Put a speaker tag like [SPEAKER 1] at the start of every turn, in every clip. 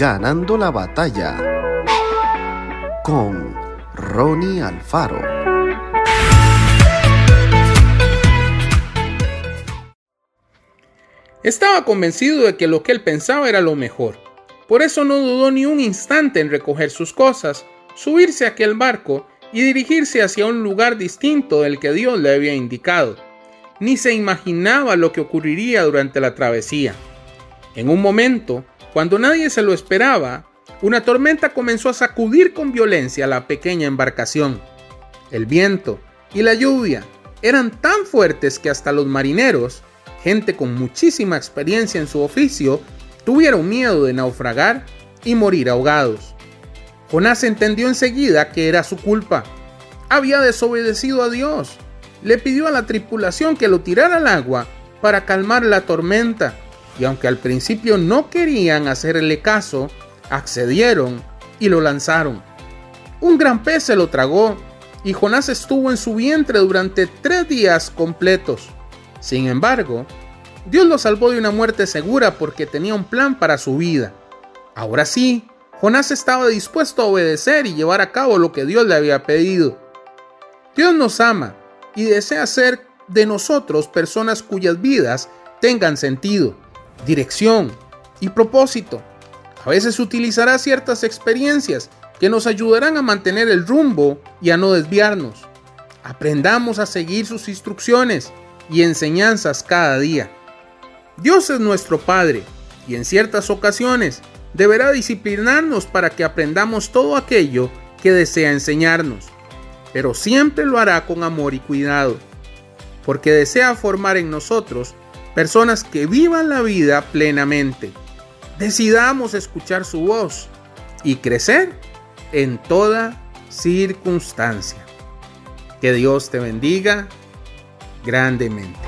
[SPEAKER 1] Ganando la batalla con Ronnie Alfaro.
[SPEAKER 2] Estaba convencido de que lo que él pensaba era lo mejor. Por eso no dudó ni un instante en recoger sus cosas, subirse a aquel barco y dirigirse hacia un lugar distinto del que Dios le había indicado. Ni se imaginaba lo que ocurriría durante la travesía. En un momento, cuando nadie se lo esperaba, una tormenta comenzó a sacudir con violencia la pequeña embarcación. El viento y la lluvia eran tan fuertes que hasta los marineros, gente con muchísima experiencia en su oficio, tuvieron miedo de naufragar y morir ahogados. Jonás entendió enseguida que era su culpa. Había desobedecido a Dios. Le pidió a la tripulación que lo tirara al agua para calmar la tormenta y aunque al principio no querían hacerle caso, accedieron y lo lanzaron. Un gran pez se lo tragó y Jonás estuvo en su vientre durante tres días completos. Sin embargo, Dios lo salvó de una muerte segura porque tenía un plan para su vida. Ahora sí, Jonás estaba dispuesto a obedecer y llevar a cabo lo que Dios le había pedido. Dios nos ama y desea ser de nosotros personas cuyas vidas tengan sentido dirección y propósito. A veces utilizará ciertas experiencias que nos ayudarán a mantener el rumbo y a no desviarnos. Aprendamos a seguir sus instrucciones y enseñanzas cada día. Dios es nuestro Padre y en ciertas ocasiones deberá disciplinarnos para que aprendamos todo aquello que desea enseñarnos, pero siempre lo hará con amor y cuidado, porque desea formar en nosotros personas que vivan la vida plenamente. Decidamos escuchar su voz y crecer en toda circunstancia. Que Dios te bendiga grandemente.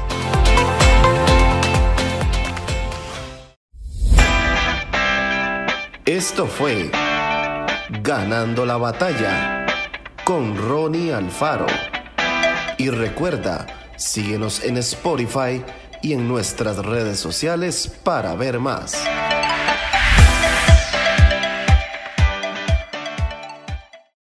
[SPEAKER 1] Esto fue Ganando la batalla con Ronnie Alfaro. Y recuerda, síguenos en Spotify y en nuestras redes sociales para ver más.